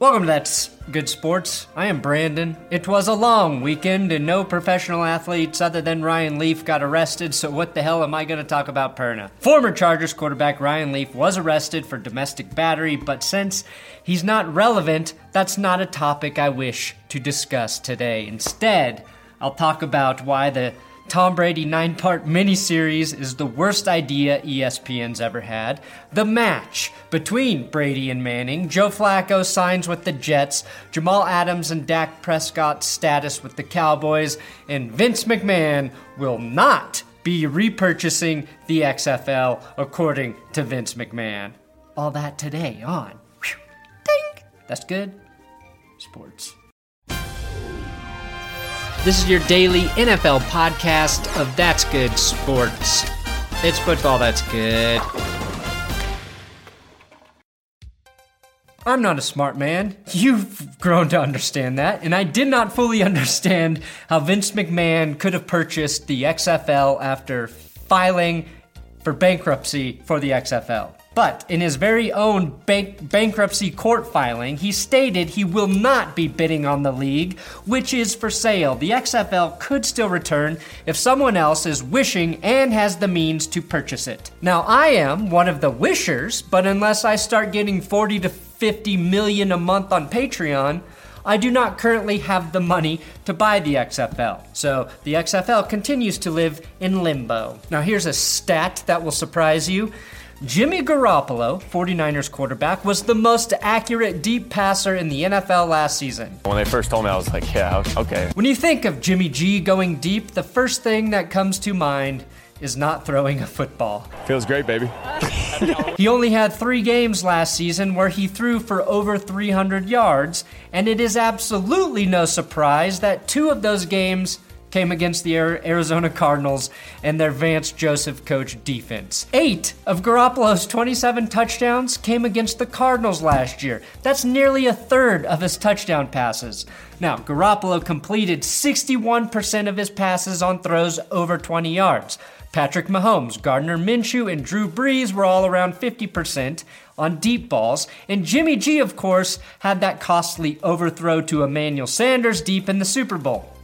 Welcome to That's Good Sports. I am Brandon. It was a long weekend and no professional athletes other than Ryan Leaf got arrested, so what the hell am I going to talk about Perna? Former Chargers quarterback Ryan Leaf was arrested for domestic battery, but since he's not relevant, that's not a topic I wish to discuss today. Instead, I'll talk about why the Tom Brady nine part miniseries is the worst idea ESPN's ever had. The match between Brady and Manning, Joe Flacco signs with the Jets, Jamal Adams and Dak Prescott's status with the Cowboys, and Vince McMahon will not be repurchasing the XFL according to Vince McMahon. All that today on. Whew, ding! That's good. Sports. This is your daily NFL podcast of That's Good Sports. It's football that's good. I'm not a smart man. You've grown to understand that, and I did not fully understand how Vince McMahon could have purchased the XFL after filing for bankruptcy for the XFL. But in his very own bank- bankruptcy court filing, he stated he will not be bidding on the league, which is for sale. The XFL could still return if someone else is wishing and has the means to purchase it. Now, I am one of the wishers, but unless I start getting 40 to 50 million a month on Patreon, I do not currently have the money to buy the XFL. So the XFL continues to live in limbo. Now, here's a stat that will surprise you. Jimmy Garoppolo, 49ers quarterback, was the most accurate deep passer in the NFL last season. When they first told me, I was like, yeah, okay. When you think of Jimmy G going deep, the first thing that comes to mind is not throwing a football. Feels great, baby. He only had three games last season where he threw for over 300 yards, and it is absolutely no surprise that two of those games came against the Arizona Cardinals and their Vance Joseph coach defense. Eight of Garoppolo's 27 touchdowns came against the Cardinals last year. That's nearly a third of his touchdown passes. Now, Garoppolo completed 61% of his passes on throws over 20 yards. Patrick Mahomes, Gardner Minshew, and Drew Brees were all around 50% on deep balls. And Jimmy G, of course, had that costly overthrow to Emmanuel Sanders deep in the Super Bowl.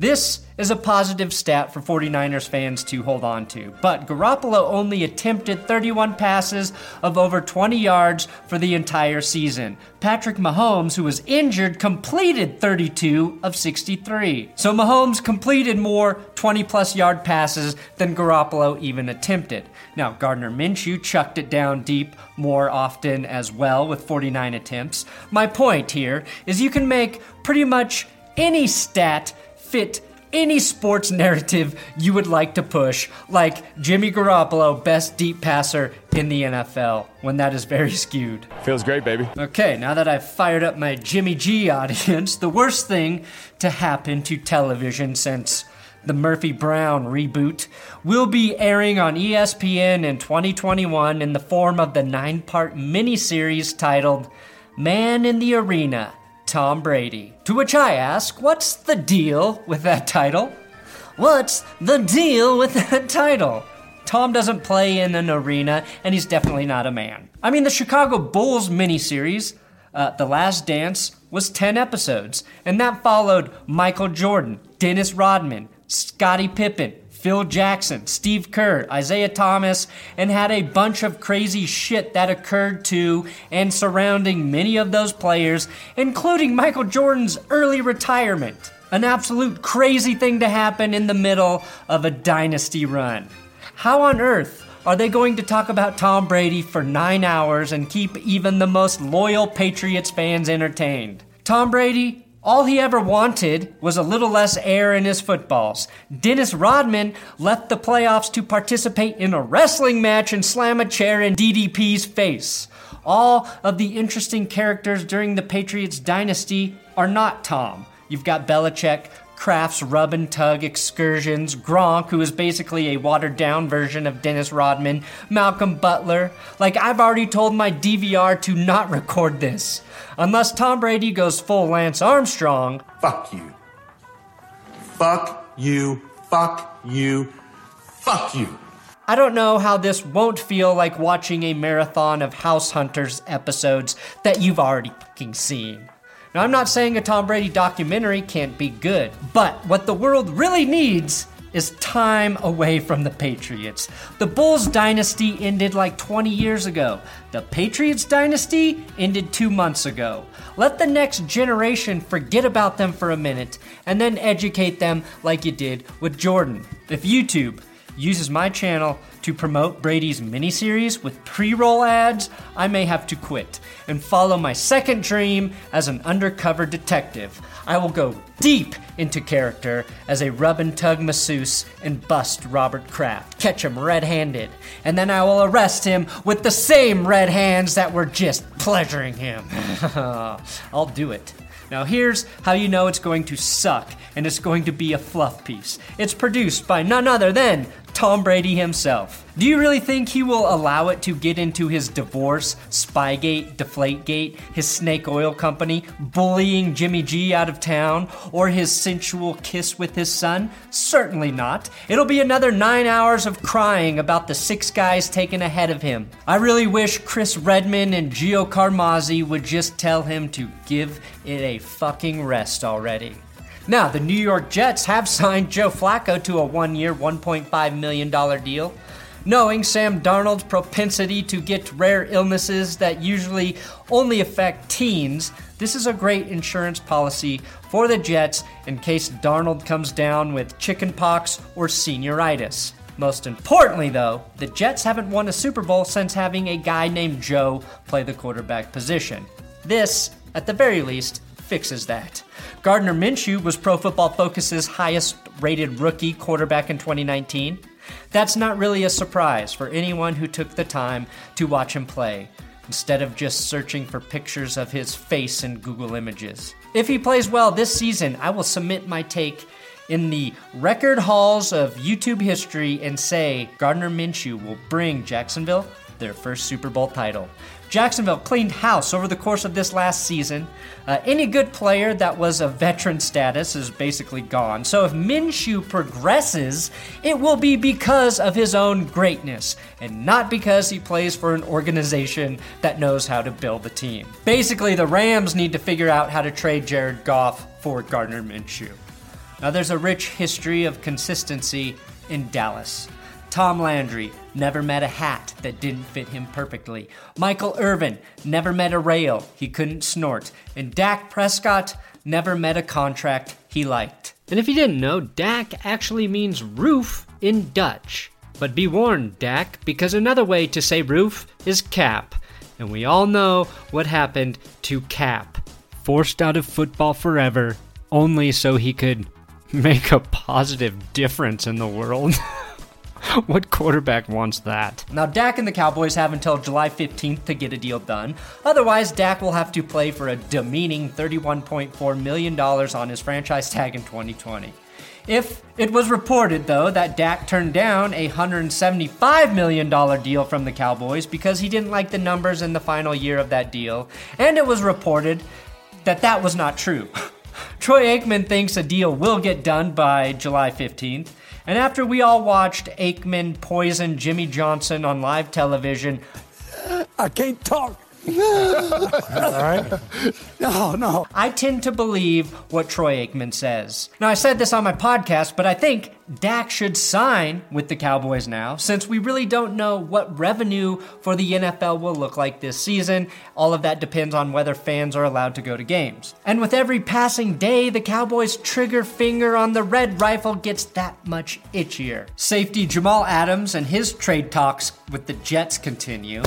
This is a positive stat for 49ers fans to hold on to, but Garoppolo only attempted 31 passes of over 20 yards for the entire season. Patrick Mahomes, who was injured, completed 32 of 63. So Mahomes completed more 20 plus yard passes than Garoppolo even attempted. Now, Gardner Minshew chucked it down deep more often as well with 49 attempts. My point here is you can make pretty much any stat fit any sports narrative you would like to push, like Jimmy Garoppolo, best deep passer in the NFL, when that is very skewed. Feels great, baby. Okay, now that I've fired up my Jimmy G audience, the worst thing to happen to television since the Murphy Brown reboot will be airing on ESPN in 2021 in the form of the nine part miniseries titled Man in the Arena Tom Brady. To which I ask, what's the deal with that title? What's the deal with that title? Tom doesn't play in an arena, and he's definitely not a man. I mean, the Chicago Bulls miniseries, uh, The Last Dance, was 10 episodes, and that followed Michael Jordan, Dennis Rodman, Scottie Pippen, Phil Jackson, Steve Kerr, Isiah Thomas, and had a bunch of crazy shit that occurred to and surrounding many of those players, including Michael Jordan's early retirement. An absolute crazy thing to happen in the middle of a dynasty run. How on earth are they going to talk about Tom Brady for nine hours and keep even the most loyal Patriots fans entertained? Tom Brady all he ever wanted was a little less air in his footballs. Dennis Rodman left the playoffs to participate in a wrestling match and slam a chair in DDP's face. All of the interesting characters during the Patriots dynasty are not Tom. You've got Belichick, Kraft's rub and tug excursions, Gronk, who is basically a watered down version of Dennis Rodman, Malcolm Butler. Like, I've already told my DVR to not record this. Unless Tom Brady goes full Lance Armstrong. Fuck you. Fuck you. Fuck you. Fuck you. I don't know how this won't feel like watching a marathon of House Hunters episodes that you've already fucking seen. Now, I'm not saying a Tom Brady documentary can't be good, but what the world really needs is time away from the Patriots. The Bulls dynasty ended like 20 years ago. The Patriots dynasty ended two months ago. Let the next generation forget about them for a minute and then educate them like you did with Jordan. If YouTube uses my channel to promote Brady's miniseries with pre roll ads, I may have to quit and follow my second dream as an undercover detective. I will go deep into character as a rub and tug masseuse and bust Robert Kraft, catch him red handed, and then I will arrest him with the same red hands that were just pleasuring him. I'll do it. Now, here's how you know it's going to suck and it's going to be a fluff piece. It's produced by none other than Tom Brady himself. Do you really think he will allow it to get into his divorce, Spygate, Deflategate, his snake oil company, bullying Jimmy G out of town, or his sensual kiss with his son? Certainly not. It'll be another nine hours of crying about the six guys taken ahead of him. I really wish Chris Redman and Gio Carmazzi would just tell him to give it a fucking rest already. Now, the New York Jets have signed Joe Flacco to a one year, $1.5 million deal. Knowing Sam Darnold's propensity to get rare illnesses that usually only affect teens, this is a great insurance policy for the Jets in case Darnold comes down with chickenpox or senioritis. Most importantly, though, the Jets haven't won a Super Bowl since having a guy named Joe play the quarterback position. This, at the very least, fixes that. Gardner Minshew was Pro Football Focus's highest rated rookie quarterback in 2019. That's not really a surprise for anyone who took the time to watch him play, instead of just searching for pictures of his face in Google Images. If he plays well this season, I will submit my take in the record halls of YouTube history and say Gardner Minshew will bring Jacksonville their first Super Bowl title. Jacksonville cleaned house over the course of this last season. Uh, any good player that was a veteran status is basically gone. So if Minshew progresses, it will be because of his own greatness and not because he plays for an organization that knows how to build a team. Basically, the Rams need to figure out how to trade Jared Goff for Gardner Minshew. Now, there's a rich history of consistency in Dallas. Tom Landry never met a hat that didn't fit him perfectly. Michael Irvin never met a rail he couldn't snort. And Dak Prescott never met a contract he liked. And if you didn't know, Dak actually means roof in Dutch. But be warned, Dak, because another way to say roof is cap. And we all know what happened to Cap. Forced out of football forever, only so he could make a positive difference in the world. what quarterback wants that? Now, Dak and the Cowboys have until July 15th to get a deal done. Otherwise, Dak will have to play for a demeaning $31.4 million on his franchise tag in 2020. If it was reported, though, that Dak turned down a $175 million deal from the Cowboys because he didn't like the numbers in the final year of that deal, and it was reported that that was not true. Troy Aikman thinks a deal will get done by July 15th. And after we all watched Aikman poison Jimmy Johnson on live television, I can't talk. All right. No, no. I tend to believe what Troy Aikman says. Now, I said this on my podcast, but I think Dak should sign with the Cowboys now, since we really don't know what revenue for the NFL will look like this season. All of that depends on whether fans are allowed to go to games. And with every passing day, the Cowboys' trigger finger on the red rifle gets that much itchier. Safety Jamal Adams and his trade talks with the Jets continue.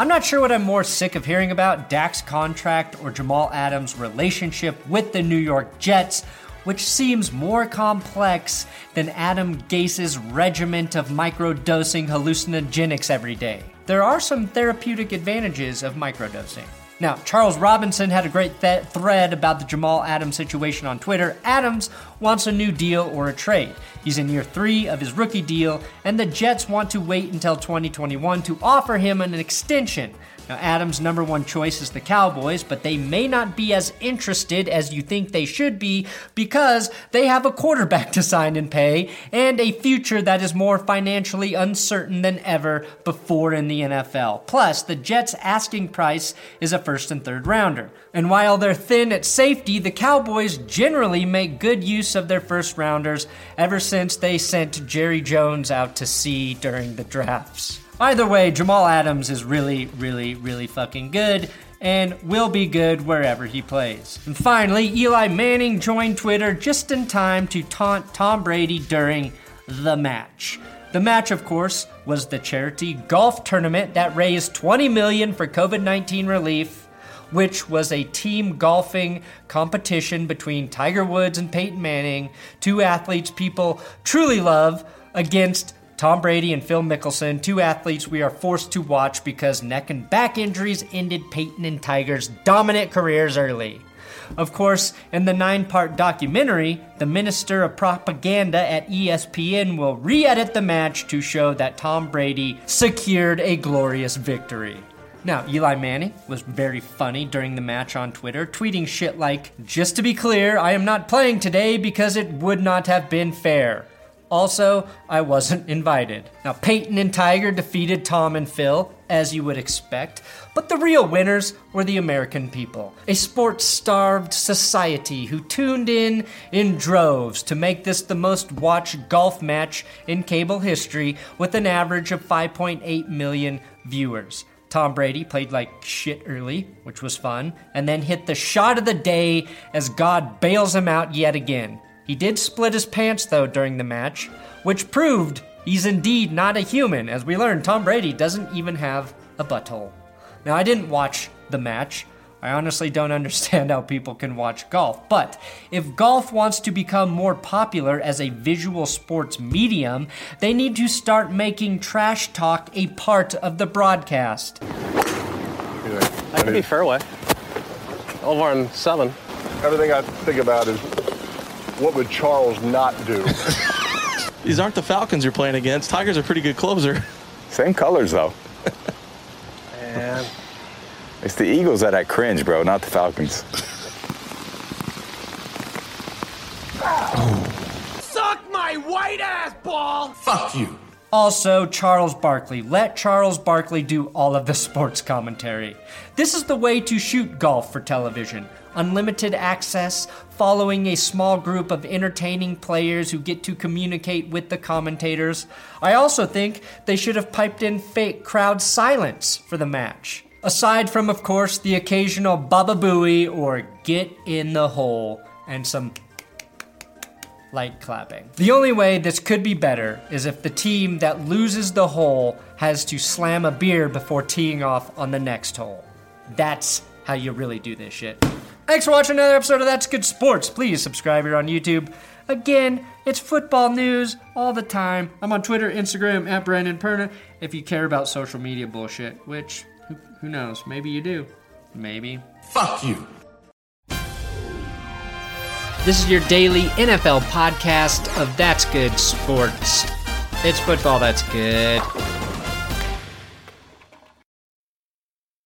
I'm not sure what I'm more sick of hearing about Dak's contract or Jamal Adams' relationship with the New York Jets, which seems more complex than Adam Gase's regiment of microdosing hallucinogenics every day. There are some therapeutic advantages of microdosing. Now, Charles Robinson had a great th- thread about the Jamal Adams situation on Twitter. Adams wants a new deal or a trade. He's in year three of his rookie deal, and the Jets want to wait until 2021 to offer him an extension. Now, Adams' number one choice is the Cowboys, but they may not be as interested as you think they should be because they have a quarterback to sign and pay and a future that is more financially uncertain than ever before in the NFL. Plus, the Jets' asking price is a first and third rounder. And while they're thin at safety, the Cowboys generally make good use of their first rounders ever since they sent Jerry Jones out to sea during the drafts. Either way, Jamal Adams is really, really, really fucking good and will be good wherever he plays. And finally, Eli Manning joined Twitter just in time to taunt Tom Brady during the match. The match, of course, was the charity golf tournament that raised 20 million for COVID-19 relief, which was a team golfing competition between Tiger Woods and Peyton Manning, two athletes people truly love against Tom Brady and Phil Mickelson, two athletes we are forced to watch because neck and back injuries ended Peyton and Tiger's dominant careers early. Of course, in the nine part documentary, the Minister of Propaganda at ESPN will re edit the match to show that Tom Brady secured a glorious victory. Now, Eli Manning was very funny during the match on Twitter, tweeting shit like, Just to be clear, I am not playing today because it would not have been fair. Also, I wasn't invited. Now, Peyton and Tiger defeated Tom and Phil, as you would expect, but the real winners were the American people. A sports starved society who tuned in in droves to make this the most watched golf match in cable history with an average of 5.8 million viewers. Tom Brady played like shit early, which was fun, and then hit the shot of the day as God bails him out yet again. He did split his pants, though, during the match, which proved he's indeed not a human. As we learned, Tom Brady doesn't even have a butthole. Now, I didn't watch the match. I honestly don't understand how people can watch golf. But if golf wants to become more popular as a visual sports medium, they need to start making trash talk a part of the broadcast. I could be fairway. Over on seven. Everything I think about is what would Charles not do? These aren't the Falcons you're playing against. Tigers are a pretty good closer. Same colors though. And It's the Eagles that I cringe, bro, not the Falcons. Suck my white ass ball! Fuck you. Also, Charles Barkley. Let Charles Barkley do all of the sports commentary. This is the way to shoot golf for television. Unlimited access, following a small group of entertaining players who get to communicate with the commentators. I also think they should have piped in fake crowd silence for the match. Aside from, of course, the occasional Baba Booey or Get in the Hole and some light clapping. The only way this could be better is if the team that loses the hole has to slam a beer before teeing off on the next hole. That's how you really do this shit. Thanks for watching another episode of That's Good Sports. Please subscribe here on YouTube. Again, it's football news all the time. I'm on Twitter, Instagram, at Brandon Perna. If you care about social media bullshit, which, who, who knows, maybe you do. Maybe. Fuck you. This is your daily NFL podcast of That's Good Sports. It's football that's good.